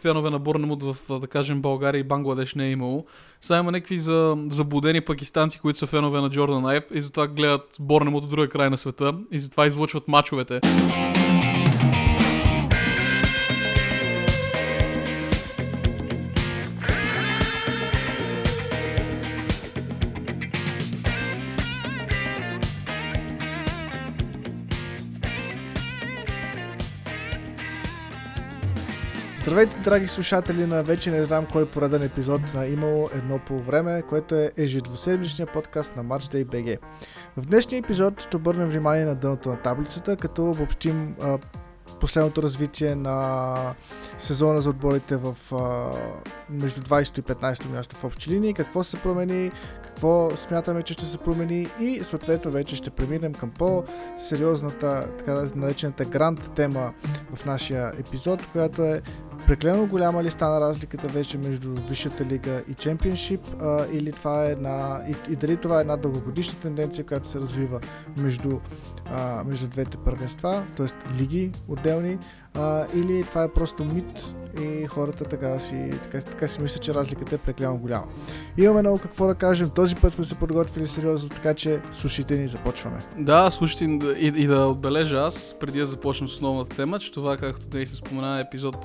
фенове на Борнемут в, да кажем, България и Бангладеш не е имало. Сега има някакви за, заблудени пакистанци, които са фенове на Джордан Айп и затова гледат Борнемут от другия край на света и затова излъчват мачовете. Здравейте, драги слушатели на вече не знам кой пореден епизод на Имало едно по време, което е ежедвоседмичния подкаст на Matchday BG. В днешния епизод ще обърнем внимание на дъното на таблицата, като обобщим а, последното развитие на сезона за отборите в а, между 20 и 15 място в общи линии, какво се промени, какво смятаме, че ще се промени и съответно вече ще преминем към по-сериозната, така наречената грант тема в нашия епизод, която е Преклено голяма ли стана разликата вече между Висшата лига и Чемпионшип или това е една, и, и дали това е една дългогодишна тенденция, която се развива между, а, между двете първенства, т.е. лиги отделни, а, или това е просто мит и хората така си, така, така си мислят, че разликата е преклено голяма. Имаме много какво да кажем. Този път сме се подготвили сериозно, така че слушайте ни, започваме. Да, слушайте и, и да отбележа аз, преди да започнем с основната тема, че това, както днес се спомена, е епизод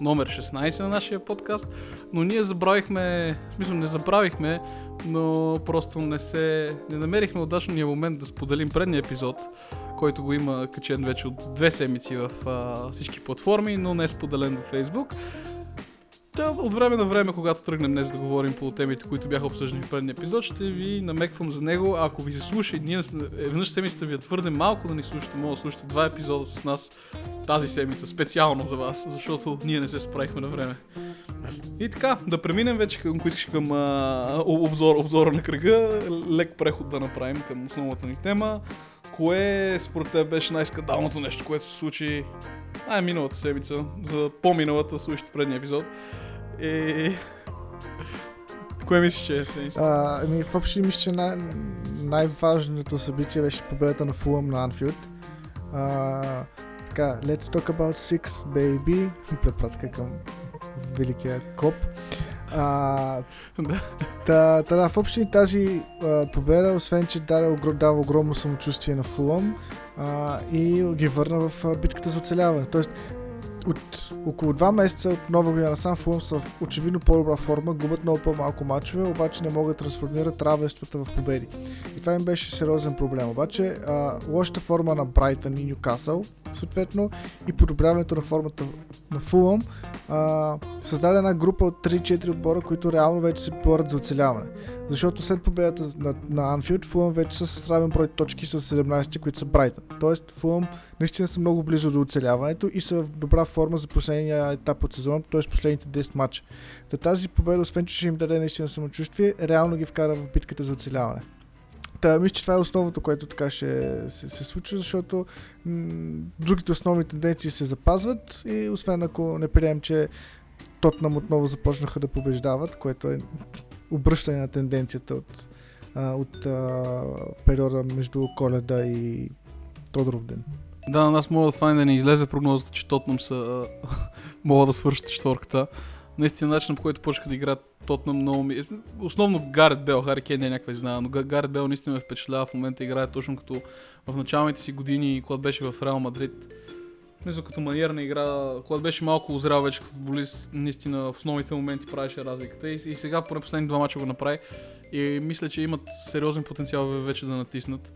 номер 16 на нашия подкаст, но ние забравихме, в смисъл не забравихме, но просто не се, не намерихме удачния момент да споделим предния епизод, който го има качен вече от две седмици в а, всички платформи, но не е споделен във Facebook. Та, от време на време, когато тръгнем днес да говорим по темите, които бяха обсъждани в предния епизод, ще ви намеквам за него. Ако ви се слуша, ние сме, веднъж седмицата ви е твърде малко да ни слушате, може да слушате два епизода с нас тази седмица, специално за вас, защото ние не се справихме на време. И така, да преминем вече, ако искаш към обзор, обзора на кръга, лек преход да направим към основната ни тема. Кое според теб беше най-скандалното нещо, което се случи ай, миналата седмица, за по-миналата, слушайте предния епизод? И... Кое мислиш, че е? А, ами, в мисля, че най- най-важното събитие беше победата на Фулъм на Анфилд. А, така, let's talk about six, baby. Препратка към великия коп. А, да. Та, та, в общи тази а, победа, освен че даде, дава огромно самочувствие на Фулъм а, и ги върна в а, битката за оцеляване. Тоест, от около два месеца от нова година сам Фулъм са в очевидно по-добра форма, губят много по-малко мачове, обаче не могат да трансформират равенствата в победи. И това им беше сериозен проблем. Обаче а, лошата форма на Брайтън и Ньюкасъл, съответно, и подобряването на формата на Фулъм, създаде една група от 3-4 отбора, които реално вече се борят за оцеляване. Защото след победата на, на Анфилд, Фулъм вече са с равен брой точки с 17, които са Брайтън. Тоест, Фулъм наистина са много близо до оцеляването и са в добра форма за последния етап от сезона, т.е. последните 10 матча. Та тази победа, освен че ще им даде наистина самочувствие, реално ги вкара в битката за оцеляване. Та, мисля, че това е основното, което така ще се, се случи, защото м- другите основни тенденции се запазват и освен ако не приемем, че Тотнам отново започнаха да побеждават, което е обръщане на тенденцията от, а, от а, периода между коледа и Тодоров ден. Да, нас мога да файне да не излезе прогнозата, че Тотнам са могат да свършат четвърката. Наистина начинът по който почнаха да играят Тотнам много ми... Основно Гарет Бел, Хари Кен не е някаква знае, но Гарет Бел наистина ме впечатлява в момента играе точно като в началните си години, когато беше в Реал Мадрид. Мисля, като манерна игра, когато беше малко озрял вече като футболист, наистина в основните моменти правеше разликата и, и сега поне последните два мача го направи и мисля, че имат сериозен потенциал вече да натиснат.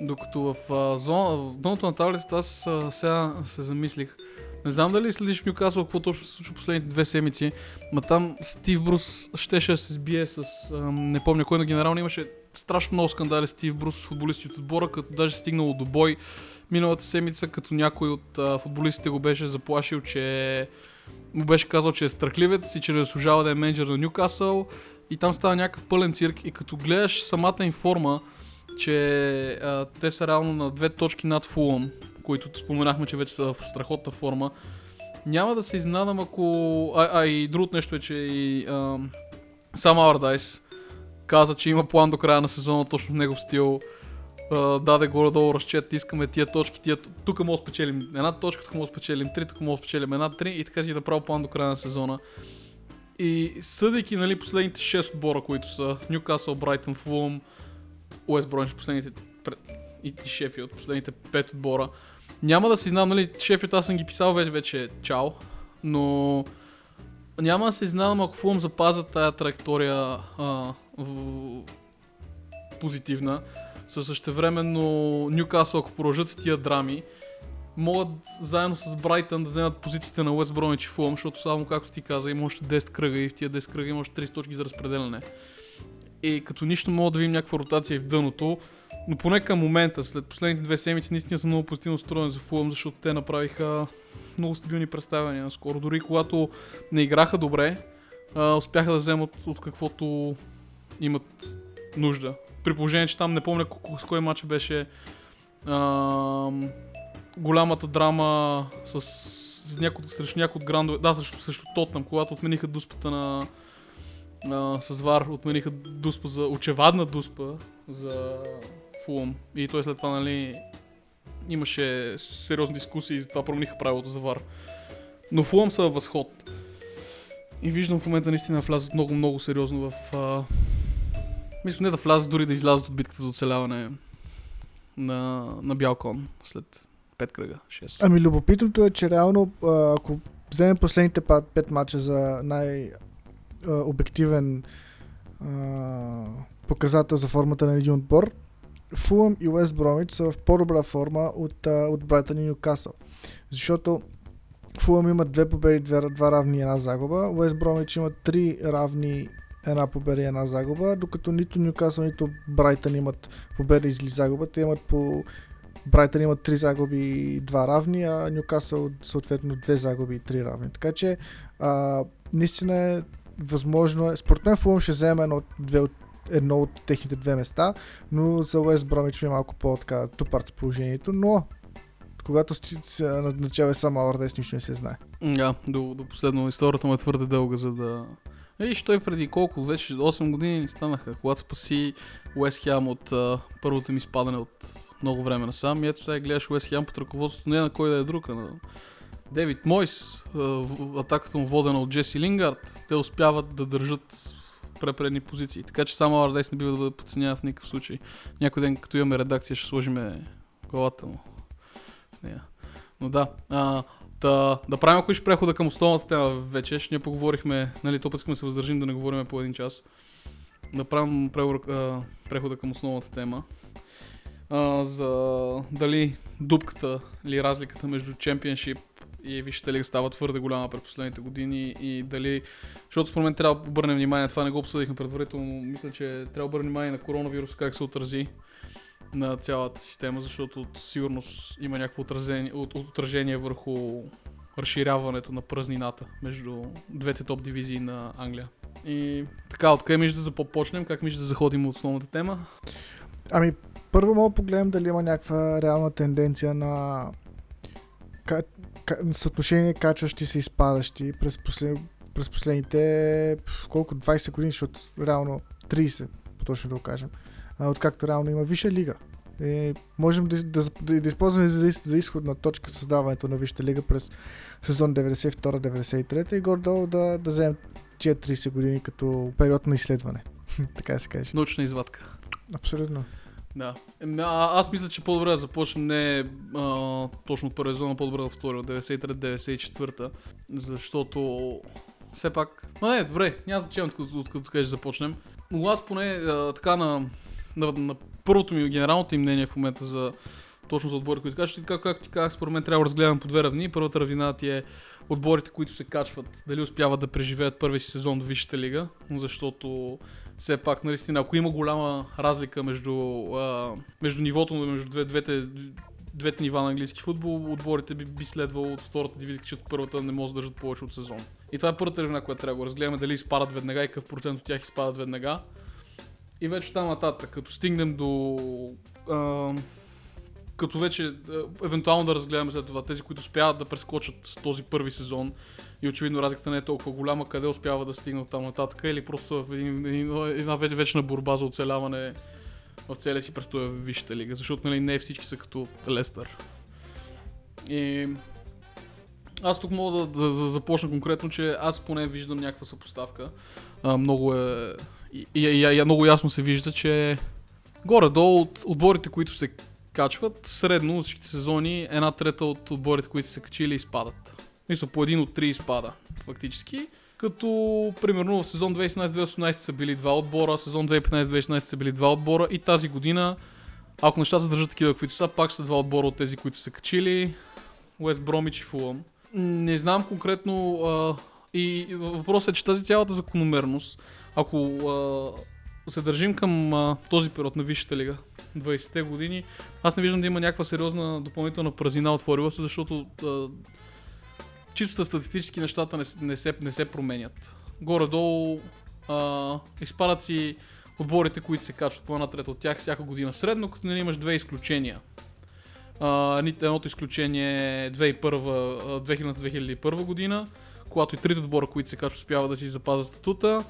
Докато в, а, зона, в дъното на таблицата аз а, сега се замислих. Не знам дали следиш Нюкасъл какво точно се случва последните две седмици, ма там Стив Брус щеше да се сбие с, а, не помня кой на генерално имаше страшно много скандали Стив Брус, футболисти от отбора, като даже стигнало до бой миналата седмица, като някой от а, футболистите го беше заплашил, че му беше казал, че е страхливец и че не заслужава да е менеджер на Нюкасъл. И там става някакъв пълен цирк и като гледаш самата информа, че а, те са реално на две точки над Фулъм, които споменахме, че вече са в страхотна форма, няма да се изненадам ако... А, а и другото нещо е, че и а, сам Алардайс каза, че има план до края на сезона точно в негов стил а, даде горе-долу разчет, искаме тия точки, тия... тук може да спечелим една точка, тук може да спечелим три, тук може да спечелим една, три и така си направо план до края на сезона. И съдейки нали, последните 6 отбора, които са Ньюкасъл, Брайтън, Фулъм, Уест Бронш, последните и Шефилд, последните 5 отбора. Няма да си знам, нали, Шефилд аз съм ги писал вече, вече чао, но няма да се знам, ако Фулъм запазят тая траектория а, в... позитивна, със същевременно Ньюкасъл, ако продължат с тия драми, могат заедно с Брайтън да вземат позициите на Уест Бромич и Фулъм, защото само както ти каза, има още 10 кръга и в тия 10 кръга има още 30 точки за разпределяне. И като нищо мога да видим някаква ротация в дъното, но поне към момента, след последните две седмици, наистина съм много позитивно строен за Фулъм, защото те направиха много стабилни представяния наскоро. Дори когато не играха добре, успяха да вземат от каквото имат нужда. При положение, че там не помня с кой матч беше а, голямата драма с, с няко, срещу някои от грандове, да, срещу, срещу Тотнам, когато отмениха дуспата на а, с Вар, отмениха дуспа за очевадна дуспа за Фулъм. И той след това, нали, имаше сериозни дискусии и затова промениха правилото за Вар. Но Фулъм са възход. И виждам в момента наистина влязат много, много сериозно в... А... Мисля не да влязат, дори да излязат от битката за оцеляване на, на бял кон след 5 кръга, 6. Ами любопитното е, че реално, ако вземем последните 5 мача за най-обективен показател за формата на един отбор, Фулъм и Уест Бромич са в по-добра форма от, от Брайтън и Ньюкасъл. Защото Фулъм имат две победи, две, два равни и една загуба. Уест Бромич имат три равни, една победа и една загуба, докато нито Ньюкасъл, нито Брайтън имат победа или загуба. Те имат по Брайтън имат 3 загуби и 2 равни, а Ньюкасъл съответно 2 загуби и 3 равни. Така че а, наистина е възможно е. Според мен Фулъм ще вземе едно, две от, едно от техните две места, но за Уест Бромич ми е малко по-така тупарт положението, но когато начава само Ардес, нищо не се знае. Да, до, до последно историята му е твърде дълга, за да... Виж, той преди колко, вече 8 години станаха, когато спаси Уест Хям от а, първото ми спадане от много време насам. И ето сега гледаш Уест Хем под ръководството не на кой да е друг, а на Девид Мойс, атаката му водена от Джеси Лингард, те успяват да държат препредни позиции. Така че само Ардайс не бива да бъде подценява в никакъв случай. Някой ден, като имаме редакция, ще сложим главата му. Но да, а, да, да правим ако ще прехода към основната тема вече. Ще ние поговорихме, нали, то искаме се въздържим да не говорим по един час. Да правим прехода към основната тема а, за дали дупката или разликата между чемпионшип и вижте ли става твърде голяма през последните години и дали, защото според мен трябва да обърнем внимание, това не го обсъдихме предварително, мисля, че трябва да обърнем внимание на коронавирус, как се отрази на цялата система, защото сигурност има някакво отражение, от, отражение върху разширяването на празнината между двете топ дивизии на Англия. И така, откъде мисля да започнем? Как мисля да заходим от основната тема? Ами, първо мога да погледнем дали има някаква реална тенденция на. Съотношение качващи се и спадащи през, послед... през последните колко 20 години, защото реално 30, по-точно да го кажем, откакто реално има висша лига. И можем да, да, да, да използваме за, за изходна точка създаването на Висшата лига през сезон 92-93 и горе-долу да, да вземем тия 30 години като период на изследване. така се каже. Научна извадка. Абсолютно. Да. А, аз мисля, че по-добре да започнем не а, точно от първия зона, по-добре от 93-94, защото все пак... Но не, добре, няма значение откъде от, от, от, започнем. Но аз поне а, така на, на, на първото ми, генералното им мнение в момента за точно за отбори, които как, както ти казах, според мен трябва да разгледам по две равни. Първата равнина ти е отборите, които се качват, дали успяват да преживеят първи си сезон до Висшата лига, защото все пак, наистина, ако има голяма разлика между, а, между нивото, между две, двете, двете нива на английски футбол, отборите би, би следвало от втората дивизия, че от първата не може да държат повече от сезон. И това е първата равна, която трябва да разгледаме, дали изпадат веднага и какъв процент от тях изпадат веднага. И вече там нататък, като стигнем до... А, като вече евентуално да разгледаме след това тези, които успяват да прескочат този първи сезон и очевидно разликата не е толкова голяма, къде успява да стигнат там нататък или просто в един, една вечна борба за оцеляване в целия си престой в Висшата лига, защото нали, не всички са като Лестър. И аз тук мога да, да, да започна конкретно, че аз поне виждам някаква съпоставка. А, много е... И, и, и, и много ясно се вижда, че горе-долу от отборите, които се качват, средно всичките сезони една трета от отборите, които се качили, изпадат. Мисля, по един от три изпада, фактически. Като, примерно, в сезон 2017-2018 са били два отбора, сезон 2015-2016 са били два отбора и тази година, ако нещата се държат такива, каквито са, пак са два отбора от тези, които са качили. Уест Бромич и Фулъм. Не знам конкретно а, и въпросът е, че тази цялата закономерност, ако а, се държим към а, този период на Висшата лига, 20-те години, аз не виждам да има някаква сериозна допълнителна празнина отворила се, защото а, чисто статистически нещата не, не, се, не се променят. Горе-долу а, изпадат си отборите, които се качват по една трета от тях всяка година средно, като не имаш две изключения. Uh, едното изключение е 2000-2001 година, когато и трите отбора, които се качват, успяват да си запазят статута,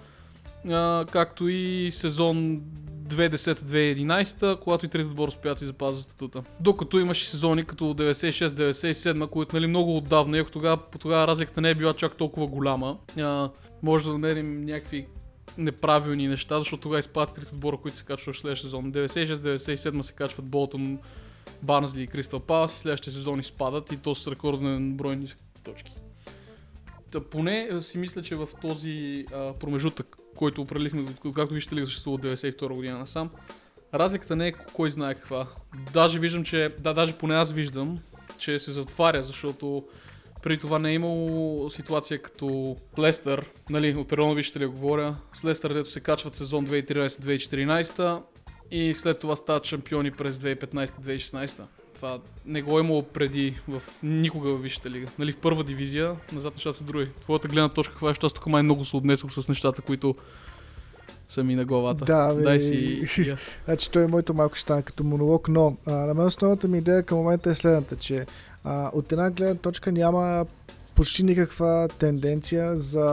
uh, както и сезон 2010-2011, когато и трите отбора успяват си запазят статута. Докато имаше сезони като 96-97, които нали, много отдавна, и ако тогава, тогава разликата не е била чак толкова голяма, uh, може да намерим някакви неправилни неща, защото тогава изпадат трите отбора, които се качват в следващия сезон. 96-97 се качват Болтон, Барнсли и Кристал Палас и следващия сезон изпадат и то с рекорден брой ниски точки. Та, поне си мисля, че в този а, промежутък, който определихме, както вижте ли съществува от 92 година насам, разликата не е кой знае каква. Даже виждам, че, да, даже поне аз виждам, че се затваря, защото преди това не е имало ситуация като Лестър, нали, от периода вижте ли говоря, с Лестър, дето се качват сезон 2013-2014 и след това стават шампиони през 2015-2016. Това не го е имало преди в никога в Висшата лига. Нали, в първа дивизия, назад нещата са други. Твоята гледна точка каква е, аз тук май много се отнесох с нещата, които са ми на главата. Да, бе, Дай си... значи той е моето малко ще стане като монолог, но а, на мен основната ми идея към момента е следната, че а, от една гледна точка няма почти никаква тенденция за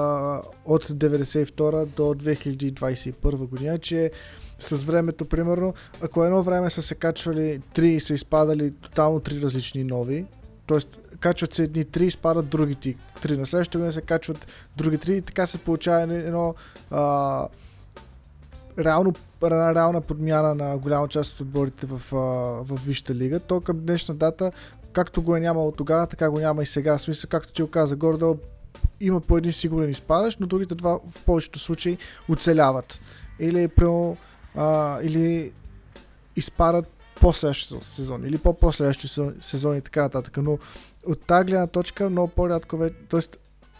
от 92 до 2021 година, че с времето, примерно, ако едно време са се качвали три и са изпадали тотално три различни нови, т.е. качват се едни три, изпадат другите три. На следващата година се качват други три и така се получава едно а, реално, една реална подмяна на голяма част от отборите в, в Висшата лига. То към днешна дата, както го е нямало тогава, така го няма и сега. В смисъл, както ти го каза, гордо има по един сигурен изпадащ, но другите два в повечето случаи оцеляват. Или, прямо, а, или изпадат по-следващия сезон или по-последващи сезон и така нататък. Но от тази гледна точка много по-рядко, т.е.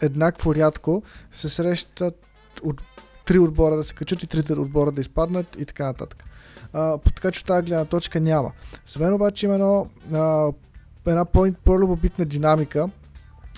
еднакво рядко се срещат от три отбора да се качат и трите отбора да изпаднат и така нататък. А, така че от тази гледна точка няма. За мен обаче има едно, а, една по-любопитна динамика,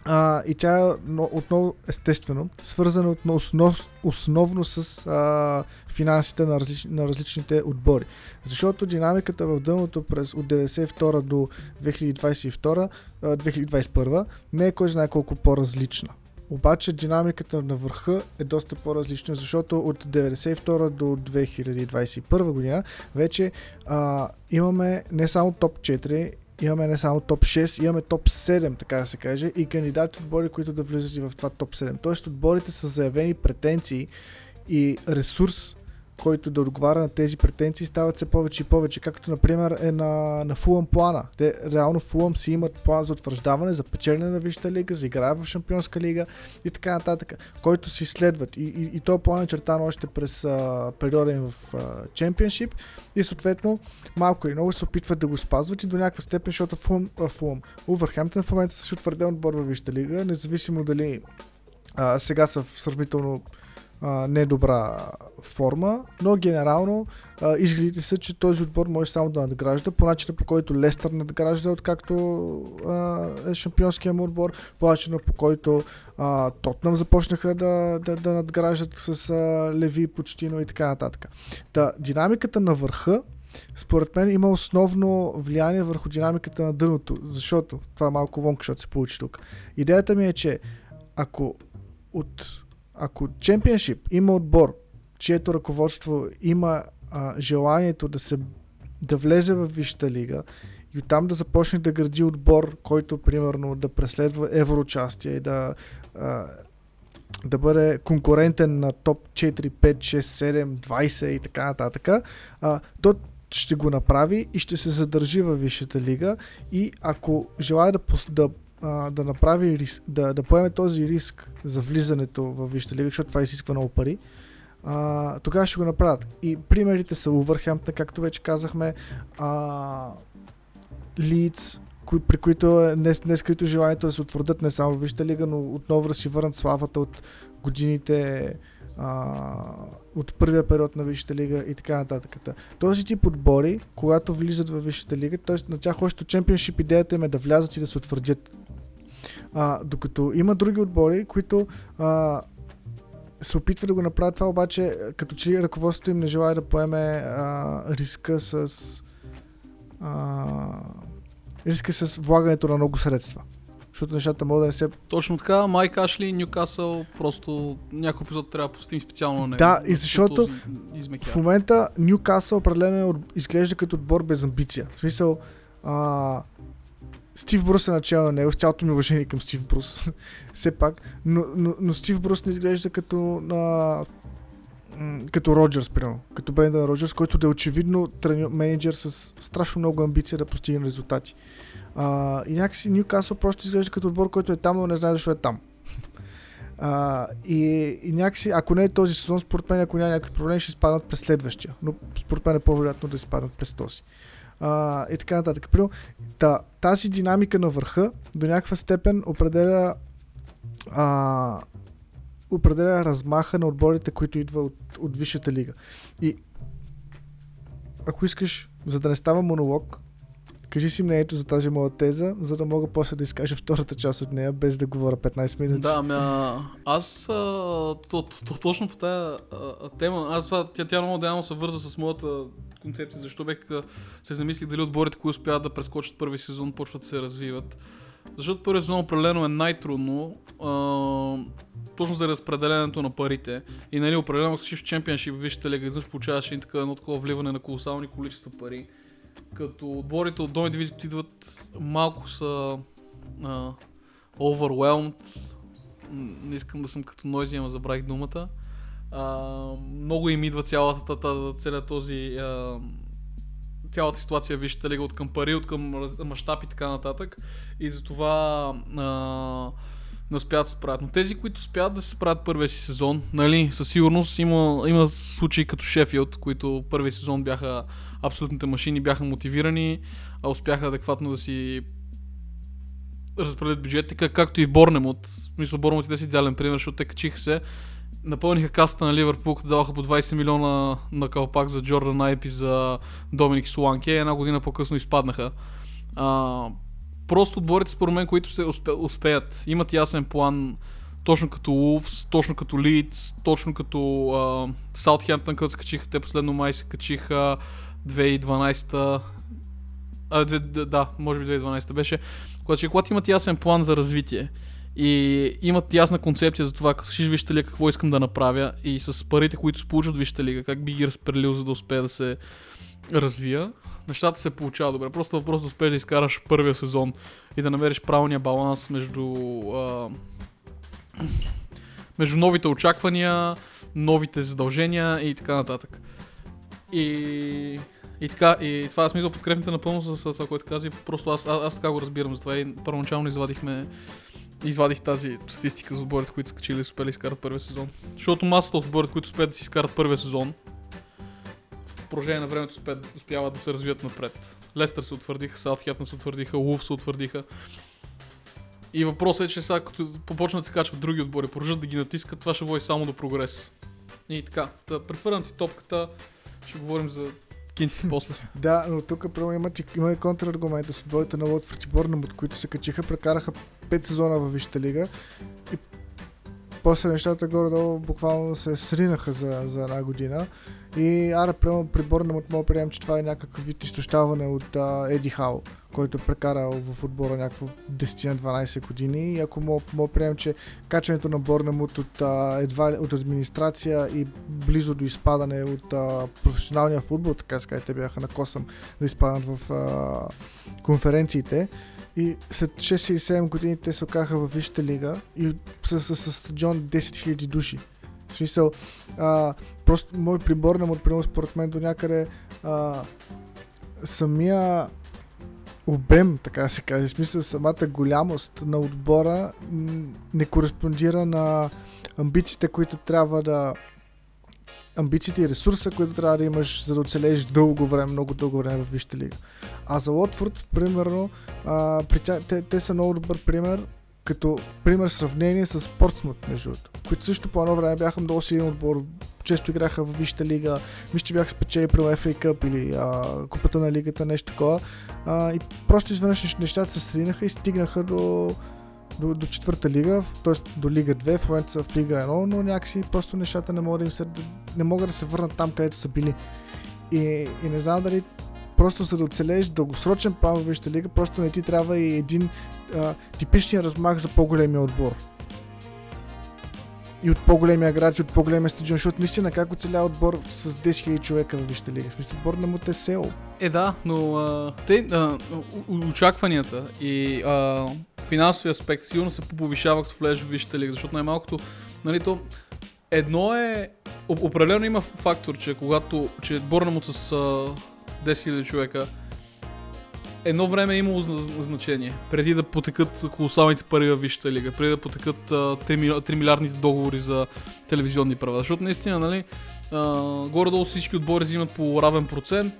а, и тя е отново естествено свързана основ, основно с а, финансите на, различ, на различните отбори. Защото динамиката в дъното през от 92 до 2022, 2021 не е кой знае колко по-различна. Обаче динамиката на върха е доста по-различна, защото от 1992 до 2021 година вече а, имаме не само топ 4, имаме не само топ 6, имаме топ 7, така да се каже, и кандидати отбори, които да влизат и в това топ 7. Тоест отборите са заявени претенции и ресурс който да отговаря на тези претенции, стават все повече и повече, както например е на, на Фулъм плана. Те реално Фулъм си имат план за утвърждаване, за печелене на Висшата лига, за играе в Шампионска лига и така нататък, който си следват. И, и, и то план е чертан още през а, периода им в Чемпионшип и съответно малко или много се опитват да го спазват и до някаква степен, защото Фулъм, а, Фулъм Увърхемптън в момента са си утвърден отбор във Висшата лига, независимо дали а, сега са в сравнително недобра форма, но генерално а, изгледите са, че този отбор може само да надгражда по начина по който Лестър надгражда, откакто а, е шампионския му отбор, по начина по който а, Тотнам започнаха да, да, да надграждат с а, Леви, Почтино и така нататък. Та, динамиката на върха според мен има основно влияние върху динамиката на дъното, защото това е малко вонка, защото се получи тук. Идеята ми е, че ако от ако Чемпионшип има отбор, чието ръководство има а, желанието да се да влезе в Висшата лига и оттам да започне да гради отбор, който примерно да преследва евроучастие и да, а, да бъде конкурентен на топ 4, 5, 6, 7, 20 и така нататък, а, то ще го направи и ще се задържи във Висшата лига и ако желая да, да, да направи риск, да, да поеме този риск за влизането в Висшата лига, защото това изисква много пари, а, тогава ще го направят. И примерите са Увърхемптън, както вече казахме, а, Лиц, кои, при които е не, скрито желанието да се утвърдят не само в Висшата лига, но отново да си върнат славата от годините а, от първия период на Висшата лига и така нататък. Този тип отбори, когато влизат в Висшата лига, т.е. на тях още чемпионшип идеята им е да влязат и да се утвърдят. А, докато има други отбори, които а, се опитва да го направят това, обаче като че ръководството им не желая да поеме а, риска с а, риска с влагането на много средства. Защото нещата могат да не се... Точно така, Майк Ашли, Ньюкасъл, просто някой епизод трябва да посетим специално на него. Да, и защото в момента Ньюкасъл определено е изглежда като отбор без амбиция. В смисъл, а, Стив Брус е начало на него, с цялото ми уважение към Стив Брус, все пак, но, но, но Стив Брус не изглежда като на като Роджерс, примерно, като Брендан Роджерс, който да е очевидно трени... менеджер с страшно много амбиция да постигне резултати. А, и някакси Ньюкасъл просто изглежда като отбор, който е там, но не знае защо е там. А, и, и някакси, ако не е този сезон, според мен, ако няма някакви проблеми, ще спаднат през следващия. Но според мен е по-вероятно да спаднат през този. А, и така нататък. Примерно, та, тази динамика на върха до някаква степен определя а, определя размаха на отборите, които идва от, от Висшата лига. И ако искаш, за да не става монолог, кажи си мнението за тази моя теза, за да мога после да изкажа втората част от нея, без да говоря 15 минути. Да, ами, аз точно по тази тема, аз тя, тя много идеално се върза с моята концепция, защо бех се замислих дали отборите, които успяват да прескочат първи сезон, почват да се развиват. Защото първи сезон определено е най-трудно, а, точно за разпределението на парите. И нали, определено, си в чемпионшип, вижте лига, изведнъж получаваш едно такова, едно такова вливане на колосални количества пари. Като отборите от долни дивизии, които идват, малко са а, overwhelmed. Не искам да съм като Нойзи, ама забравих думата. А, много им идва цялата, целият този а, цялата ситуация, вижте ли, от към пари, от към мащаб и така нататък. И затова а, не успяват да се справят. Но тези, които успяват да се справят първия си сезон, нали, със сигурност има, има случаи като Шефилд, които първия сезон бяха абсолютните машини, бяха мотивирани, а успяха адекватно да си разпределят бюджетика, както и Борнемот. Мисля, Борнемот е си идеален пример, защото те качиха се напълниха каста на Ливърпул, като даваха по 20 милиона на калпак за Джордан Айп и за Доминик Соланке. Една година по-късно изпаднаха. А, просто отборите според мен, които се успе, успеят, имат ясен план, точно като Улфс, точно като Лидс, точно като Саутхемптън, като се качиха, те последно май се качиха 2012 а, да, може би 2012 беше, когато, когато имат ясен план за развитие и имат ясна концепция за това, като ще вижте ли какво искам да направя и с парите, които получат вижте ли как би ги разпределил, за да успея да се развия. Нещата се получават добре. Просто въпрос да успееш да изкараш първия сезон и да намериш правилния баланс между а, между новите очаквания, новите задължения и така нататък. И, и така, и това е смисъл подкрепните напълно за това, което каза. Просто аз, аз, аз така го разбирам, затова и първоначално извадихме извадих тази статистика за отборите, които са качили и успели да изкарат първия сезон. Защото масата от отборите, които успеят да си изкарат първия сезон, в продължение на времето успеят, успяват да се развият напред. Лестър се утвърдиха, Саутхемптън се утвърдиха, Лув се утвърдиха. И въпросът е, че сега като попочнат да се качват други отбори, продължат да ги натискат, това ще води само до прогрес. И така, да префърнам ти топката, ще говорим за кинтите после. да, но тук първо има, има и контраргумента с отборите на Лотфорд и Борнамут, от които се качиха, прекараха 5 сезона във Висшата лига. И после нещата горе-долу буквално се сринаха за, за една година. И аре, примерно при Борнемут мога да приемем, че това е някакъв вид изтощаване от а, Еди Хау, който е прекарал в отбора някакво 10-12 години. И ако мога, приемем, че качването на Борнемут от, а, едва, от администрация и близо до изпадане от а, професионалния футбол, така ска, те бяха на косъм да изпаднат в а, конференциите. И след 6 или 7 години те се окаха в Висшата лига и с, с, стадион 10 000 души. В смисъл, а, просто мой прибор на примерно според мен до някъде а, самия обем, така да се каже, в смисъл самата голямост на отбора не кореспондира на амбициите, които трябва да амбициите и ресурса, които трябва да имаш, за да оцелееш дълго време, много дълго време в Висшата лига. А за Лотфорд, примерно, а, при тя, те, те са много добър пример, като пример сравнение с Портсмут, между другото, които също по едно време бяха много силен отбор, често играха в Висшата лига, мисля, че бяха спечели при FA Cup или а, Купата на лигата, нещо такова. А, и просто изведнъж нещата се сринаха и стигнаха до, до, до четвърта лига, т.е. до Лига 2, в момента са в Лига 1, но някакси просто нещата не могат да, им се, не могат да се върнат там, където са били. И, и не знам дали просто за да оцелееш дългосрочен план в лига, просто не ти трябва и един а, типичния размах за по-големия отбор. И от по-големия град, и от по-големия стадион, защото наистина как оцелява отбор с 10 000 човека в Висшата лига. В смисъл, отбор на му те село. Е, да, но а, те, а, очакванията и а, финансовия аспект силно се повишава, като влезеш в Висшата лига, защото най-малкото, нали, то едно е, определено има фактор, че когато, че Борнамут с а, 10 000 човека, едно време е имало зна- значение, преди да потекат колосалните пари в Висшата лига, преди да потекат а, 3, мили- 3 милиардните договори за телевизионни права, защото наистина, нали, горе-долу всички отбори взимат по равен процент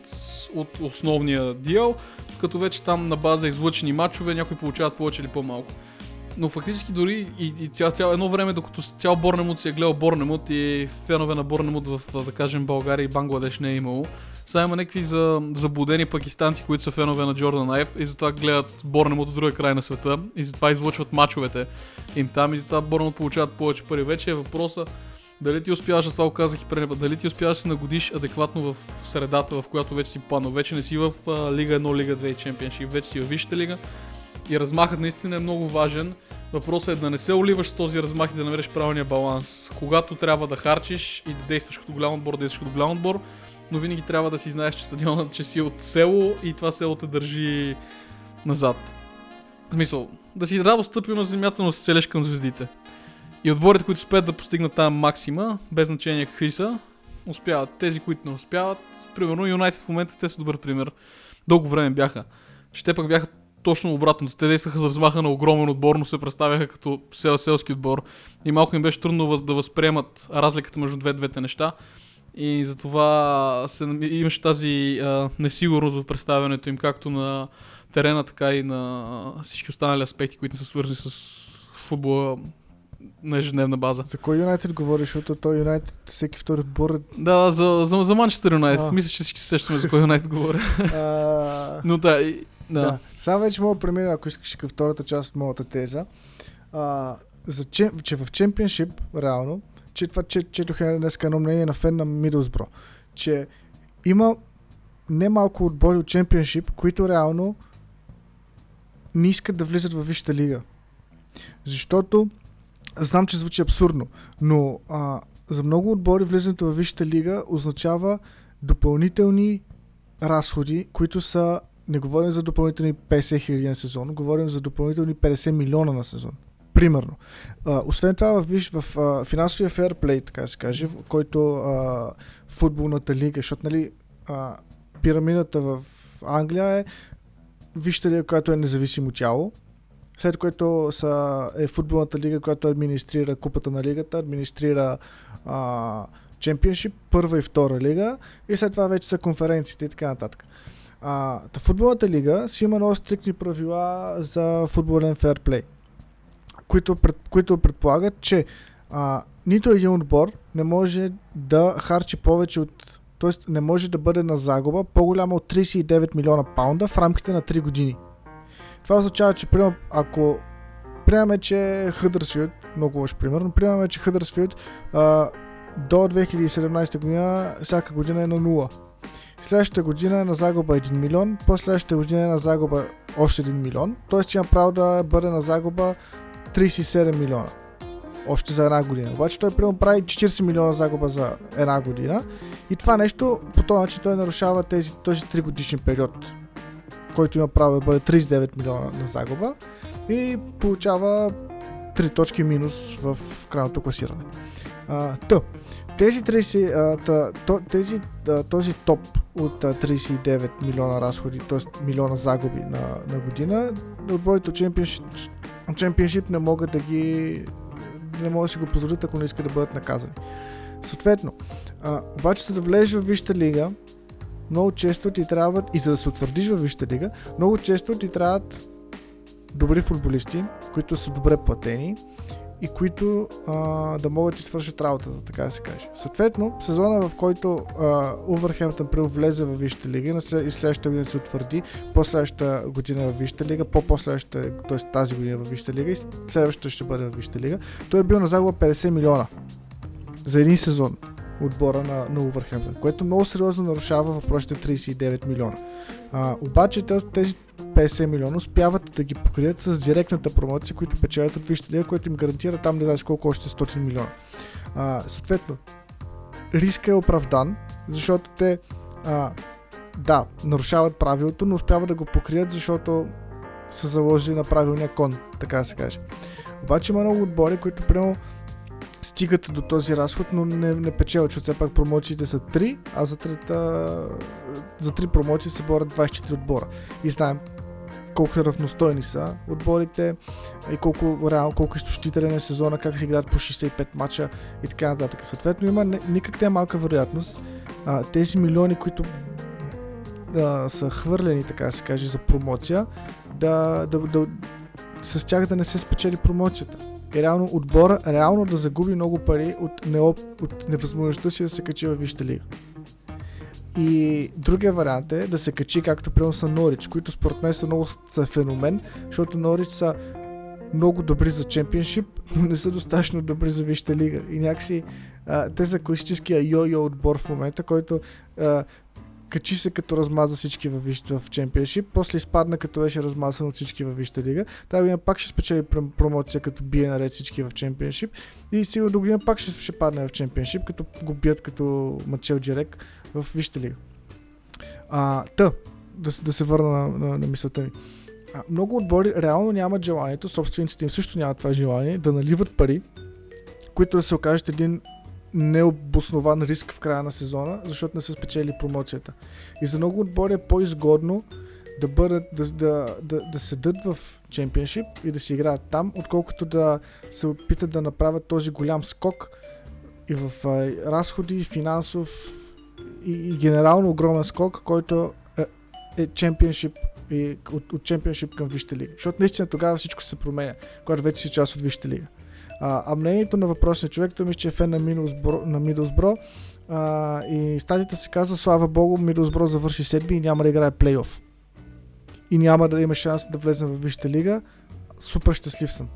от основния дел, като вече там на база излъчени матчове някои получават повече или по-малко. Но фактически дори и, и цяло, цяло едно време, докато цял Борнемут си е гледал Борнемут и фенове на Борнемут в, да кажем, България и Бангладеш не е имало, сега има някакви за, заблудени пакистанци, които са фенове на Джордан Айп и затова гледат Борнемут от другия край на света и затова излъчват мачовете им там и затова Борнемут получават повече пари. Вече е въпроса дали ти успяваш, аз това казах и преди, път, дали ти успяваш да се нагодиш адекватно в средата, в която вече си паднал. Вече не си в а, Лига 1, Лига 2 и Чемпионшип, вече си в Висшата лига. И размахът наистина е много важен. Въпросът е да не се оливаш с този размах и да намериш правилния баланс. Когато трябва да харчиш и да действаш като голям отбор, действаш като голям отбор, но винаги трябва да си знаеш, че стадионът, че си от село и това село те държи назад. В смисъл, да си здраво стъпил на земята, но да се целеш към звездите. И отборите, които успеят да постигнат тази максима, без значение какви са, успяват. Тези, които не успяват, примерно Юнайтед в момента, те са добър пример. Дълго време бяха. Че те пък бяха точно обратното. Те действаха за размаха на огромен отбор, но се представяха като сел, селски отбор. И малко им беше трудно да възприемат разликата между две, двете неща. И затова се, имаше тази а, несигурност в представянето им, както на терена, така и на всички останали аспекти, които са свързани с футбола на ежедневна база. За кой Юнайтед говориш, защото той Юнайтед всеки втори отбор е... Да, за, за, за Манчестър Юнайтед. Мисля, че всички се сещаме за кой Юнайтед говоря. а, Но да, и, да. Да. Сега вече мога да премина, ако искаш към втората част от моята теза. А, за че, че в чемпионшип, реално, че това че, четох е днес едно мнение на фен на Мидълсбро, че има немалко отбори от чемпионшип, които реално не искат да влизат в Висшата лига. Защото знам, че звучи абсурдно, но а, за много отбори влизането в Висшата лига означава допълнителни разходи, които са не говорим за допълнителни 50 хиляди на сезон, говорим за допълнителни 50 милиона на сезон. Примерно. А, освен това, в, виж, в а, финансовия фейрплей, така се каже, в който а, футболната лига, защото нали, а, пирамидата в Англия е вижте лига, която е независимо тяло, след което са, е футболната лига, която администрира купата на лигата, администрира а, чемпионшип, първа и втора лига и след това вече са конференциите и така нататък. А, та футболната лига си има много стрикни правила за футболен фейрплей, които, пред, които предполагат, че а, нито един отбор не може да харчи повече от т.е. не може да бъде на загуба по-голяма от 39 милиона паунда в рамките на 3 години. Това означава, че примерно, ако приемаме, че Хъдърсфилд, много лош пример, но приемаме, че Хъдърсфилд до 2017 година всяка година е на 0. Следващата година е на загуба 1 милион, после следващата година е на загуба още 1 милион, т.е. има право да бъде на загуба 37 милиона. Още за една година. Обаче той примерно прави 40 милиона загуба за една година и това нещо по този начин той нарушава тези, този 3 годишен период, който има право да бъде 39 милиона на загуба и получава 3 точки минус в крайното класиране. А, тъ, тези 30, а, тези, този топ от а, 39 милиона разходи, т.е. милиона загуби на, на година, отборите от Championship, Championship не могат да ги не могат да си го позволят, ако не искат да бъдат наказани. Съответно, а, обаче за да влезеш в Висшата лига, много често ти трябват, и за да се утвърдиш в Висшата лига, много често ти трябват добри футболисти, които са добре платени и които а, да могат да свършат работата, така да се каже. Съответно, сезона в който Увърхемптън Прил влезе в Висшата лига и следващата година се утвърди, по-следващата година в Висшата лига, по-последващата, т.е. тази година в Висшата лига и следващата ще бъде в Висшата лига, той е бил на загуба 50 милиона за един сезон отбора на, на Увърхемптън, което много сериозно нарушава въпросите 39 милиона. А, обаче тези 50 милиона успяват да ги покрият с директната промоция, които печелят от Висшата лига, което им гарантира там не знаеш колко още 100 милиона. А, съответно, риска е оправдан, защото те а, да, нарушават правилото, но успяват да го покрият, защото са заложили на правилния кон, така да се каже. Обаче има много отбори, които прямо стигат до този разход, но не, не печелят, защото все пак промоциите са 3, а за, трета, за 3 промоции се борят 24 отбора. И знаем колко равностойни са отборите и колко, реално, колко изтощителен е сезона, как се играят по 65 мача и така нататък. Съответно има никак не е малка вероятност а, тези милиони, които да, са хвърлени, така да се каже, за промоция, да, да, да, с тях да не се спечели промоцията и реално отбора реално да загуби много пари от, неоп, от невъзможността си да се качи във Висшата лига. И другия вариант е да се качи както примерно са Норич, които според мен са много са феномен, защото Норич са много добри за чемпионшип, но не са достатъчно добри за Висшата лига. И някакси а, те са класическия йо-йо отбор в момента, който а, качи се като размаза всички във, в чемпионшип, после изпадна като беше размазан от всички във Висшата лига. Тази година пак ще спечели промоция, като бие наред всички в чемпионшип. И сигурно до година пак ще, ще падне в чемпионшип, като го бият като Мачел Дирек в Висшата лига. А, та, да, да се върна на, на, на мисълта ми. А, много отбори реално нямат желанието, собствениците им също нямат това желание да наливат пари, които да се окажат един необоснован риск в края на сезона, защото не са спечели промоцията. И за много отбори е по-изгодно да, бъдат, да, да, да, да седат в чемпионшип и да си играят там, отколкото да се опитат да направят този голям скок и в а, разходи, финансов и, и генерално огромен скок, който е, е чемпионшип и от, от чемпионшип към Висшата лига. Защото наистина тогава всичко се променя, когато вече си част от Висшата лига. А, а мнението на въпросния човек, той мисля, че е фен на Мидълсбро, на и стадията се казва, слава богу, Мидълсбро завърши седми и няма да играе плейоф. И няма да има шанс да влезем в Висшата лига. Супер щастлив съм.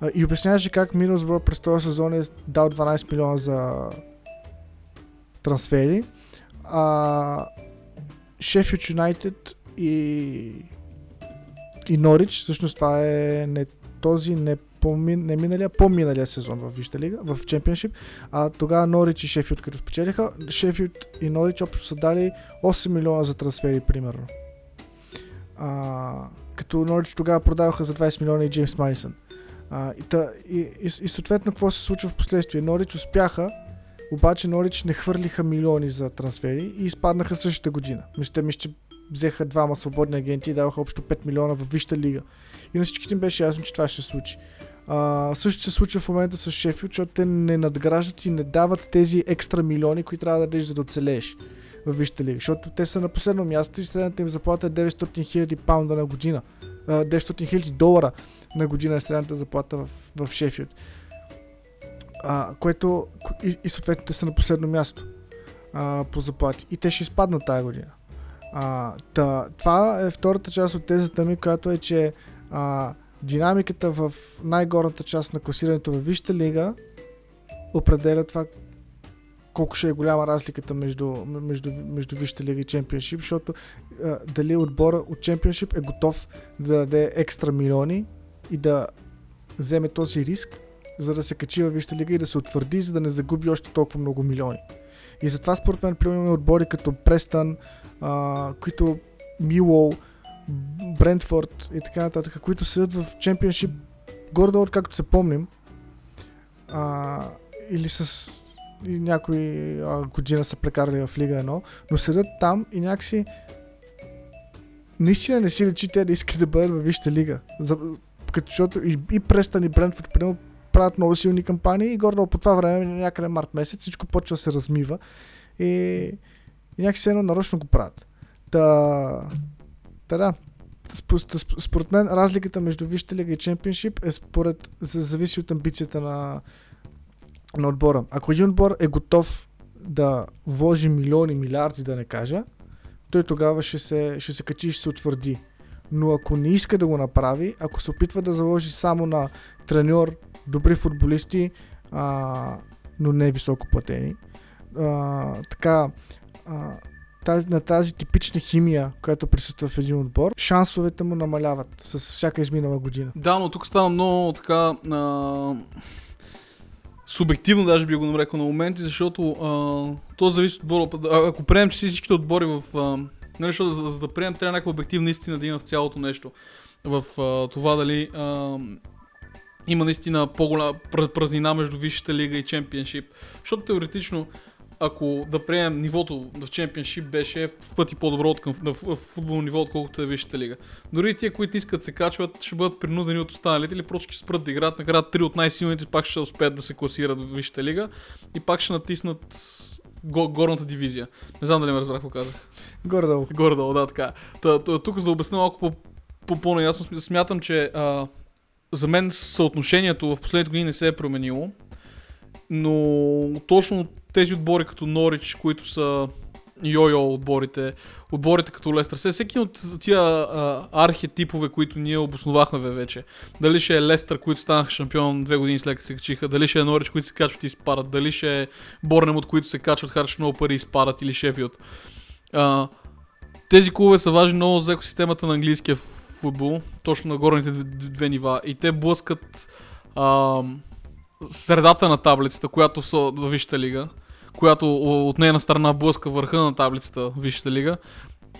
А, и обясняваше как Мидълсбро през този сезон е дал 12 милиона за трансфери. А Шефилд Юнайтед и и Норич, всъщност това е не този, не по-мин, не миналия, по-миналия сезон в Вижте лига, в Чемпионшип. А тогава Норич и Шефилд, като спечелиха, Шефилд и Норич общо са дали 8 милиона за трансфери, примерно. А, като Норич тогава продаваха за 20 милиона и Джеймс Марисън. И, и, и, и съответно какво се случва в последствие? Норич успяха, обаче Норич не хвърлиха милиони за трансфери и изпаднаха същата година. Мисля, ми, че взеха двама свободни агенти и даваха общо 5 милиона в Висшата лига. И на всички им беше ясно, че това ще се случи. А, също се случва в момента с Шефилд, защото те не надграждат и не дават тези екстра милиони, които трябва да дадеш за да оцелееш в Висшата лига. Защото те са на последно място и средната им заплата е 900 000 паунда на година. 900 000 долара на година е средната заплата в, в Шефилд. А, което и, и съответно те са на последно място а, по заплати. И те ще изпаднат тази година. А, та, това е втората част от тезата ми, която е, че а, динамиката в най-горната част на класирането във Висшата лига определя това колко ще е голяма разликата между, между, между Висшата лига и Чемпионшип, защото а, дали отбора от Чемпионшип е готов да даде екстра милиони и да вземе този риск, за да се качи във Висшата лига и да се утвърди, за да не загуби още толкова много милиони. И затова според мен примерно отбори като Престън, а, които Милоу, Брентфорд и така нататък, които седят в Чемпионшип горе-долу, както се помним, а, или с и някои а, година са прекарали в Лига 1, но седят там и някакси наистина не си речи те да искат да бъдат във Висшата лига. За, като, защото и, и Престън и Брентфорд примерно правят много силни кампании и горе по това време, някъде март месец, всичко почва да се размива и, и някакси едно нарочно го правят. Та, та да, според мен разликата между Висшата лига и Чемпионшип е според, зависи от амбицията на, на отбора. Ако един отбор е готов да вложи милиони, милиарди да не кажа, той тогава ще се, ще се качи и ще се утвърди. Но ако не иска да го направи, ако се опитва да заложи само на треньор, добри футболисти, а, но не високо платени, а, така, а, тази, на тази типична химия, която присъства в един отбор, шансовете му намаляват с всяка изминала година. Да, но тук стана много така... А субективно даже би го нарекал на моменти, защото а, то зависи от отбора. Ако приемем, че всичките отбори в... А, нали, защото за, за да приемем трябва някаква обективна истина да има в цялото нещо. В а, това дали а, има наистина по-голяма празнина между Висшата лига и Чемпионшип. Защото теоретично ако да приемем нивото в чемпионшип беше в пъти по-добро от към на футболно ниво, отколкото е Висшата лига. Дори тия, които искат да се качват, ще бъдат принудени от останалите или просто ще спрат да играят. Накрая три от най-силните пак ще успеят да се класират в Висшата лига и пак ще натиснат го, горната дивизия. Не знам дали ме разбрах какво казах. Гордо. Гордо, да, така. Та, тук за да обясня малко по, по, по-наясно, смятам, че а, за мен съотношението в последните години не се е променило но точно тези отбори като Норич, които са йо-йо отборите, отборите като Лестър, се всеки от тия а, архетипове, които ние обосновахме вече. Дали ще е Лестър, които станаха шампион две години след като се качиха, дали ще е Норич, които се качват и спадат, дали ще е Борнем, от които се качват, харчат много пари и спадат, или Шефилд. А, тези клубове са важни много за екосистемата на английския футбол, точно на горните две нива. И те блъскат а, средата на таблицата, която са в Висшата лига, която от нейна страна блъска върха на таблицата в Висшата лига.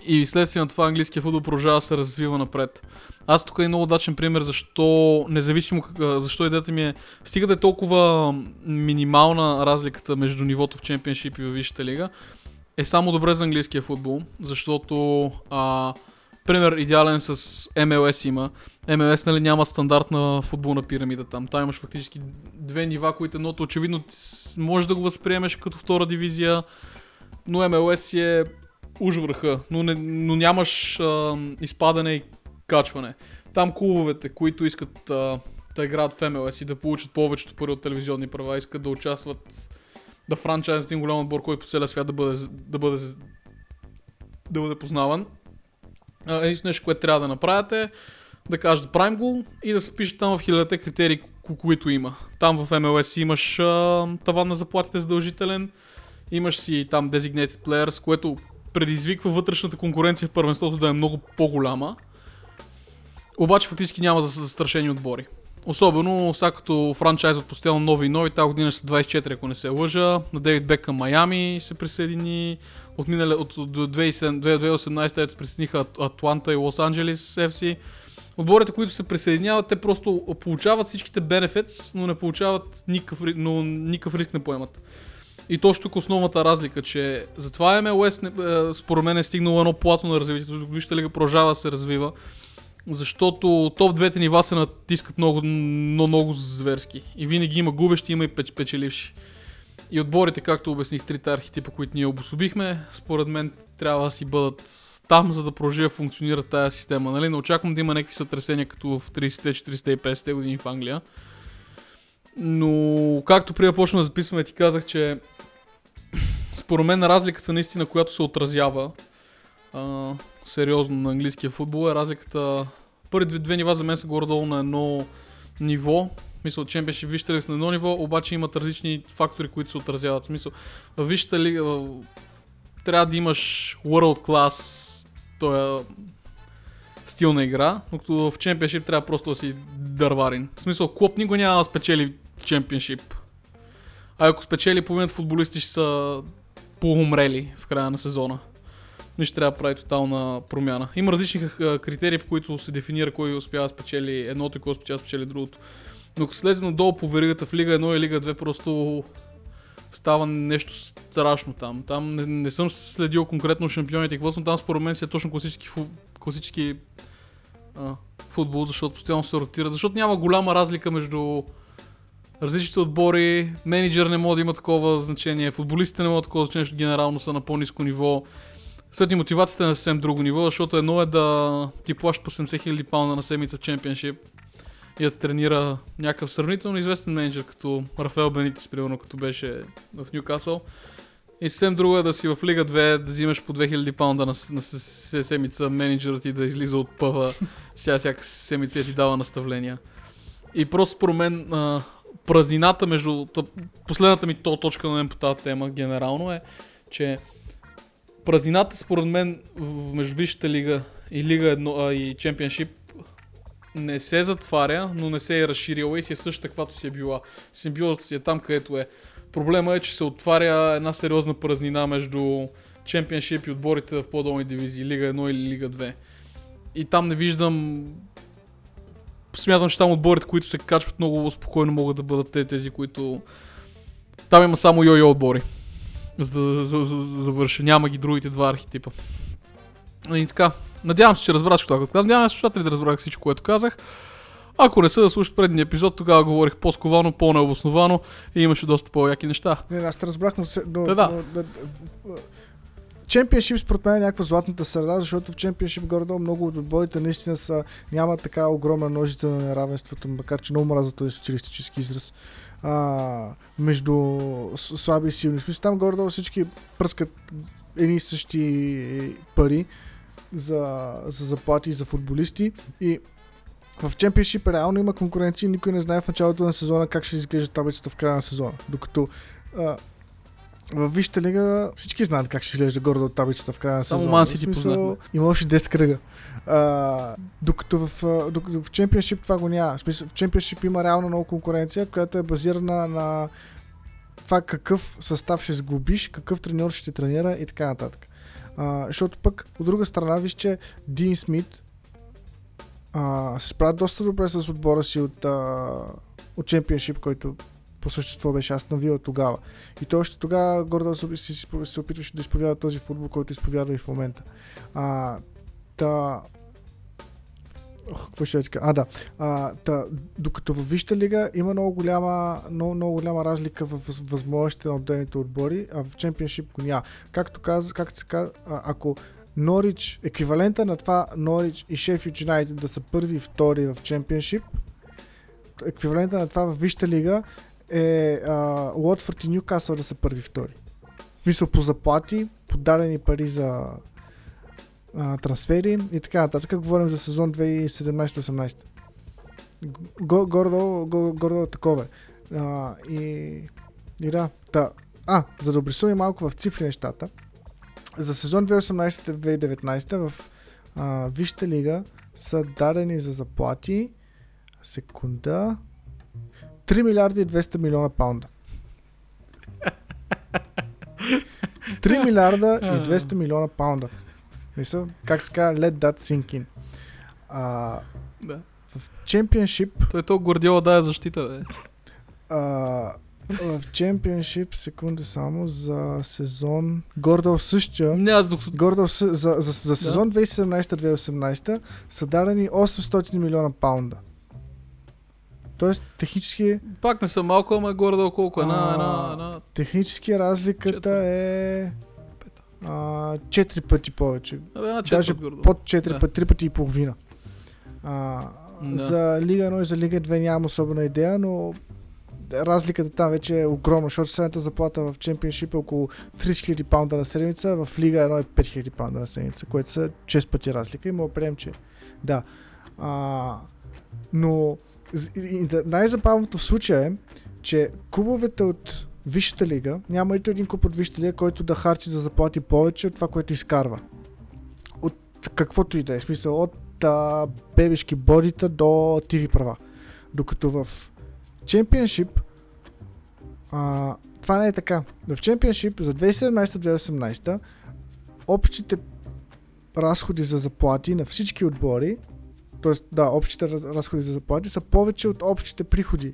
И следствие на това английския футбол продължава да се развива напред. Аз тук е много удачен пример защо, независимо защо идеята ми е, стига да е толкова минимална разликата между нивото в чемпионшип и в Висшата лига, е само добре за английския футбол, защото а, пример идеален с MLS има. MLS нали, няма стандартна футболна пирамида там. Там имаш фактически две нива, които едното очевидно може да го възприемеш като втора дивизия, но MLS е уж върха, но, не, но нямаш а, изпадане и качване. Там клубовете, които искат а, да играят в MLS и да получат повечето пари от телевизионни права, искат да участват да франчайз един голям отбор, който по целия свят да бъде, да бъде, да бъде познаван. Единственото нещо, което трябва да направите да кажат да правим го и да се пише там в хилядата критерии, които има. Там в MLS имаш а, таван на заплатите задължителен, имаш си там designated players, което предизвиква вътрешната конкуренция в първенството да е много по-голяма. Обаче фактически няма застрашени отбори. Особено сега като франчайзът постоянно нови и нови, тази година са 24, ако не се лъжа. На Дейвид Бекъм Майами се присъедини. От, минале, от 2018 се присъединиха Атланта и Лос Анджелес FC. Отборите, които се присъединяват, те просто получават всичките бенефитс, но не получават никакъв, но никакъв риск не поемат. И точно тук основната разлика, че затова МЛС според мен е стигнало едно плато на развитието. Вижте лига продължава да се развива защото топ двете нива се натискат много, много, много зверски. И винаги има губещи, има и печ, печеливши. И отборите, както обясних, трите архетипа, които ние обособихме, според мен трябва да си бъдат там, за да продължи да функционира тази система. Нали? Не очаквам да има някакви сътресения, като в 30-те, 40-те и 50-те години в Англия. Но, както при да почна да записваме, ти казах, че според мен разликата наистина, която се отразява а, сериозно на английския футбол е разликата. Първи две, две нива за мен са горе-долу на едно, ниво, мисля, чемпионшип, вижте ли са на едно ниво, обаче имат различни фактори, които се отразяват. В вижте лига в... трябва да имаш world class тоя стил на игра, докато в чемпионшип трябва просто да си дърварин. В смисъл, клуб никога няма да спечели чемпионшип. А ако спечели, половината футболисти ще са поумрели в края на сезона. Нищо трябва да прави тотална промяна. Има различни критерии, по които се дефинира кой успява да спечели едното и кой успява да спечели другото. Но ако слезем надолу по веригата в Лига 1 и Лига 2, просто става нещо страшно там. Там не, не съм следил конкретно шампионите и какво съм там според мен си е точно класически, фу, класически а, футбол, защото постоянно се ротира. Защото няма голяма разлика между различните отбори, менеджер не може да има такова значение, футболистите не могат такова значение, защото генерално са на по-низко ниво. След и мотивацията е на съвсем друго ниво, защото едно е да ти плаща по 70 000 паунда на седмица в чемпионшип и да тренира някакъв сравнително известен менеджер, като Рафаел Бенитис, примерно, като беше в Ньюкасъл. И съвсем друго е да си в Лига 2, да взимаш по 2000 паунда на, на седмица менеджерът ти да излиза от пъва, сега всяка седмица ти дава наставления. И просто според мен а, празнината между... Последната ми то точка на мен по тази тема генерално е, че празнината според мен между Висшата лига и Лига 1 а, и Чемпионшип не се затваря, но не се е разширила и си е същата, каквато си е била. Симбиозата си е там, където е. Проблема е, че се отваря една сериозна празнина между чемпионшип и отборите в по-долни дивизии, Лига 1 или Лига 2. И там не виждам... Смятам, че там отборите, които се качват много спокойно могат да бъдат те, тези, които... Там има само йо-йо отбори. За да за, за, за, завърша. Няма ги другите два архетипа. И така. Надявам се, че разбрах това. Надявам се, че да разбрах всичко, което казах. Ако не са да слушат предния епизод, тогава говорих по-сковано, по-необосновано и имаше доста по-яки неща. Не, аз те разбрах, но... Се, но, да, да. но, но Чемпионшип според мен е някаква златната среда, защото в Чемпионшип горе много от отборите наистина са, няма така огромна ножица на неравенството, макар че много мраза този социалистически израз. А, между слаби и силни. В смисъл, там горе всички пръскат едни и същи пари за, за заплати за футболисти и в Чемпионшип реално има конкуренция и никой не знае в началото на сезона как ще изглежда таблицата в края на сезона. Докато а, в Висшата лига всички знаят как ще изглежда гордо от таблицата в края на сезона. Само Ман Сити познат. Има още 10 кръга. А, докато в, докато в Чемпионшип това го няма. В, в Чемпионшип има реално много конкуренция, която е базирана на това какъв състав ще сглобиш, какъв треньор ще тренира и така нататък. А, защото пък от друга страна виж, че Дин Смит а, се справя доста добре с отбора си от, а, от Чемпионшип, който по същество беше аз навила тогава. И той още тогава гордо се, се, се, опитваше да изповяда този футбол, който изповяда и в момента. А, та, Ох, какво ще кажа? А, да. А, та, докато във Висшата лига има много голяма, много, много голяма разлика в възможностите на отделните отбори, а в Чемпионшип го няма. Както, каза, както се каза, ако Норич, еквивалента на това Норич и Шефилд Юнайтед да са първи и втори в Чемпионшип, еквивалента на това в Висшата лига е Уотфорд и Ньюкасъл да са първи и втори. Мисля по заплати, подадени пари за а, трансфери и така нататък. Говорим за сезон 2017-18. Гордо, гордо такова а, и, и да, та, а, за да обрисуваме малко в цифри нещата, за сезон 2018-2019 в а, Висшата лига са дадени за заплати секунда 3 милиарда и 200 милиона паунда. 3 милиарда и 200 милиона паунда. Мисля, как се казва, let that sink in. А, да. В Championship... Той е то Гордиола дае защита, бе. А, в Championship, секунда само, за сезон... Гордо същия... Не, аз докато... Гордо за, за, за сезон да. 2017-2018 са дадени 800 милиона паунда. Тоест, технически... Пак не са малко, ама е горе-долу колко? Една, една, една... Технически разликата Четвър. е... А, 4 пъти повече. Една Даже гордо. под 4 да. пъти, 3 пъти и половина. А, да. За Лига 1 и за Лига 2 нямам особена идея, но разликата там вече е огромна, защото средната заплата в Чемпионшип е около 30 000 паунда на седмица, в Лига 1 е 5 000 паунда на седмица, което са 6 пъти разлика и мога прием, че да. А, но най-забавното в случая е, че клубовете от Висшата лига, няма нито един клуб от Висшата лига, който да харчи за заплати повече от това, което изкарва. От каквото и да е. Смисъл, от а, бебешки бодита до TV права. Докато в Championship а, това не е така. В Championship за 2017-2018 общите разходи за заплати на всички отбори, т.е. да, общите раз- разходи за заплати са повече от общите приходи.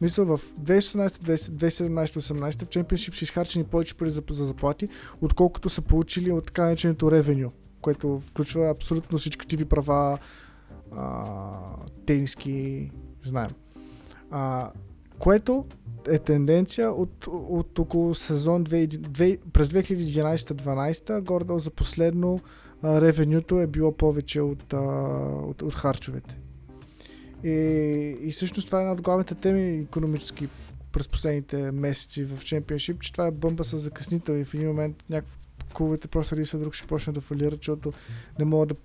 Мисля, в 2018-2017-2018 в Championship са изхарчени повече пари за, за заплати, отколкото са получили от така нареченото revenue, което включва абсолютно всички TV права, а, тениски, знаем. А, което е тенденция от, от около сезон 2, 2, през 2011-12, горе за последно ревенюто е било повече от, а, от, от харчовете. И, и всъщност това е една от главните теми економически през последните месеци в Championship, че това е бомба с закъснител и в един момент някакво клубовете просто един след друг ще почне да фалират, защото не могат да,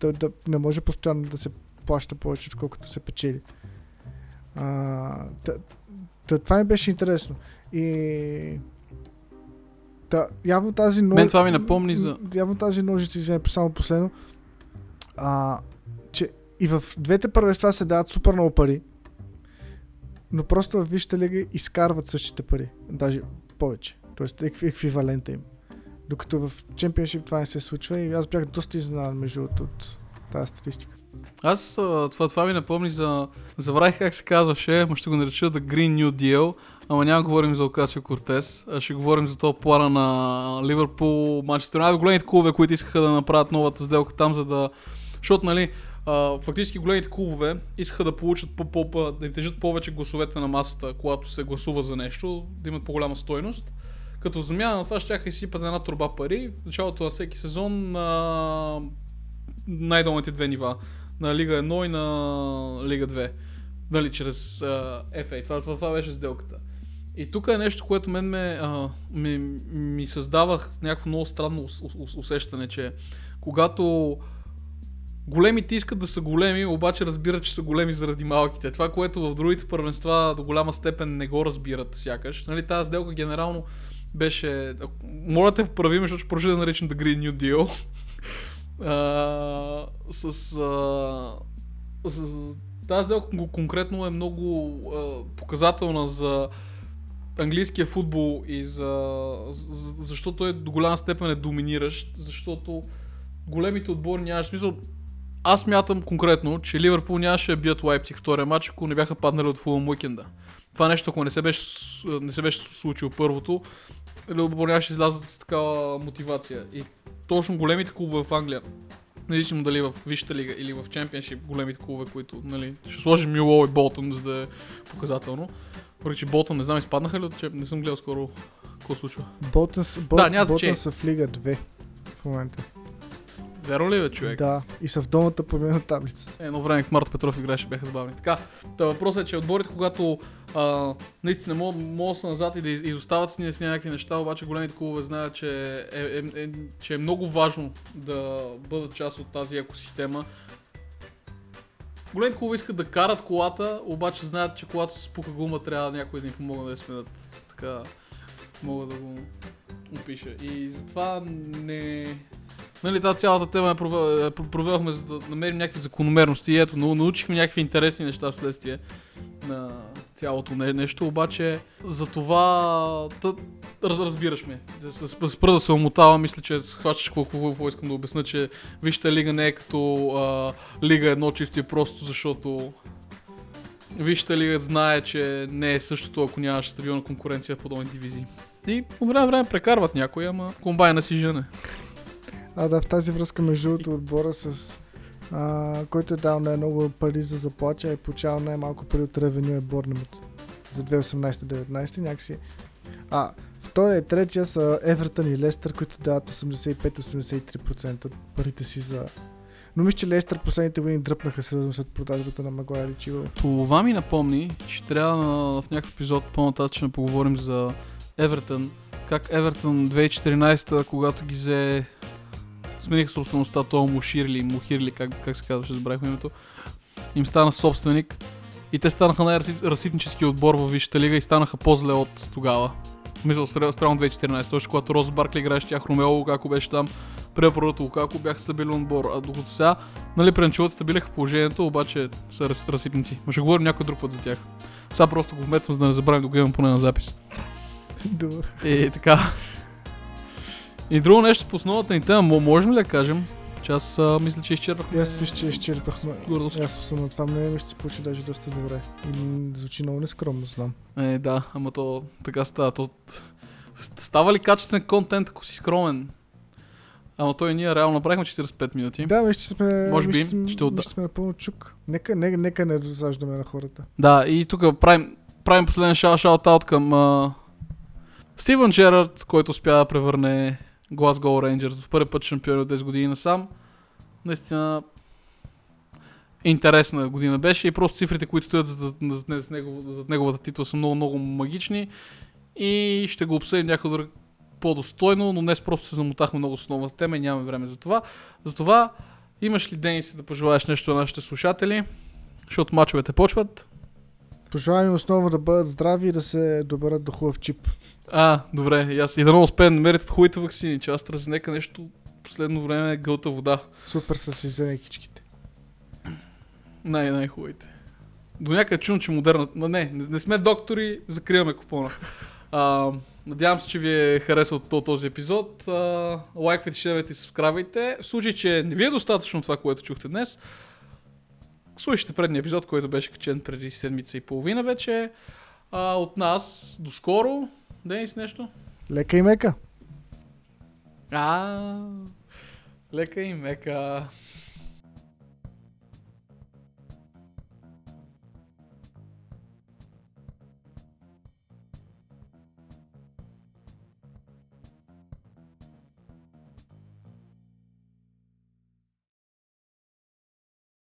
да, да не може постоянно да се плаща повече, отколкото се печели. А, та, та, това ми беше интересно. И Та, явно тази ножица... Мен това ми напомни за- Явно тази ножица, извиня, само последно, а, и в двете първенства се дават супер много пари, но просто в Висшата лига изкарват същите пари. Даже повече. Тоест екви, еквивалента им. Докато в Championship това не се случва и аз бях доста изненадан между другото от тази статистика. Аз това, това ми напомни за... Забравих как се казваше, но ще го нареча The Green New Deal, ама няма говорим за Окасио Кортес, а ще говорим за този плана на Ливърпул, Манчестър Юнайтед, големите клубове, които искаха да направят новата сделка там, за да... Защото, нали, фактически големите клубове искаха да получат по, по, по, да им тежат повече гласовете на масата, когато се гласува за нещо, да имат по-голяма стойност. Като замяна на това ще изсипат една турба пари в началото на всеки сезон на най-долните две нива на Лига 1 и на Лига 2. Нали, чрез а, FA. Това, това, това беше сделката. И тук е нещо, което мен ме, а, ми, ми създавах някакво много странно ус, ус, усещане, че когато големите искат да са големи, обаче разбират, че са големи заради малките. Това, което в другите първенства до голяма степен не го разбират сякаш. Нали, тази сделка генерално беше... Моля те поправим, защото ще продължа да наричам The Green New Deal. А, с, а, с тази сделка кон- конкретно е много а, показателна за английския футбол и за, за, защото е до голяма степен е доминиращ, защото големите отбори нямаш смисъл. Аз мятам конкретно, че Ливърпул нямаше да бият Лайпциг втория матч, ако не бяха паднали от Фулъм уикенда. Това нещо, ако не се беше, не се беше случило първото, Ливърпул нямаше да излязат с такава мотивация. И точно големите клубове в Англия, независимо дали в Висшата лига или в Чемпионшип, големите клубове, които, нали, ще сложим Мило и Болтън, за да е показателно. Въпреки, че Болтън, не знам, изпаднаха ли от Чемп, не съм гледал скоро какво случва. Ботън, с- Бо, Да, значение. са в Лига 2 в момента. Верно ли бе, човек? Да, и са в долната половина на таблицата. Едно време, Марто Петров играеше, бяха забавни. Така, та въпросът е, че отборите, когато а, наистина могат, могат да са назад и да из- изостават с ние с някакви неща, обаче големите клубове знаят, че е, е, е, че е много важно да бъдат част от тази екосистема. Големите клубове искат да карат колата, обаче знаят, че колата с спука гума трябва някой да им помогне да я сменят. Така мога да го опиша. И затова не... Нали, тази цялата тема я провел- за да намерим някакви закономерности и ето, нау- научихме някакви интересни неща вследствие на цялото не- нещо, обаче за това раз, разбираш ме. Да спра- да се омотава, мисля, че схващаш какво, какво, искам да обясна, че Вижте лига не е като а, лига едно чисто и просто, защото Вижте лига знае, че не е същото, ако нямаш стабилна конкуренция в подобни дивизии. И по време време прекарват някой, ама комбайна си жене. А да, в тази връзка между другото отбора с а, който е дал най-много пари за заплача и получавал най-малко пари от ревеню е Борнемут за 2018-19 някакси. А втория и третия са Евертън и Лестър, които дават 85-83% от парите си за... Но мисля, че Лестър последните години дръпнаха сериозно след продажбата на Магуайр и Чило. Това ми напомни, че трябва на, в някакъв епизод по-нататъчно поговорим за Евертън. Как Евертън 2014, когато ги взе смениха собствеността, то Муширли, Мухирли, как, как се казваше, забравихме името. им стана собственик и те станаха най-разсипнически отбор в Висшата лига и станаха по-зле от тогава. Мисля, спрямо 2014, точно когато Роз Баркли играеше тях, Ромео како беше там, препоръто Лукако бях стабилен отбор, а докато сега, нали, пренчилата стабилеха положението, обаче са раз, разсипници. Ма ще говорим някой друг път за тях. Сега просто го вметвам, за да не забравим да го имам поне на запис. Добре. И така. И друго нещо по основата ни тема, мо- можем ли да кажем, че аз а, мисля, че изчерпах. И аз мисля, че изчерпахме. Гордо Аз съм на това мнение, ще се получи даже доста добре. Или звучи много нескромно, знам. Е, да, ама то така става. То... Става ли качествен контент, ако си скромен? Ама той ние реално направихме 45 минути. Да, мисля, че сме... Може би, сме- ще отда- мисля, че сме напълно чук. Нека, нека, нека не досаждаме на хората. Да, и тук правим, правим последен шаут шаут към а... Стивън Джерард, който успя да превърне Glasgow Rangers в първи път шампиони от 10 години насам. Наистина интересна година беше и просто цифрите, които стоят зад, зад, зад, зад неговата титла са много, много магични и ще го обсъдим някой друг по-достойно, но днес просто се замотахме много с основната тема и нямаме време за това. Затова имаш ли, Денис, да пожелаеш нещо на нашите слушатели? Защото мачовете почват. Пожелавам основно да бъдат здрави и да се доберат до хубав чип. А, добре, и аз и да не успея да намерят хубавите вакцини, че аз нека нещо последно време е гълта вода. Супер са си зеленкичките. Най- най-хубавите. До някъде чувам, че модерна... Ма не, не, не сме доктори, закриваме купона. А, надявам се, че ви е харесал то- този епизод. А, лайквайте, шервайте и сабскрайбвайте. В случай, че не ви е достатъчно това, което чухте днес, слушайте предния епизод, който беше качен преди седмица и половина вече. А, от нас, до скоро. Денис, нещо? Лека и мека. А, лека и мека.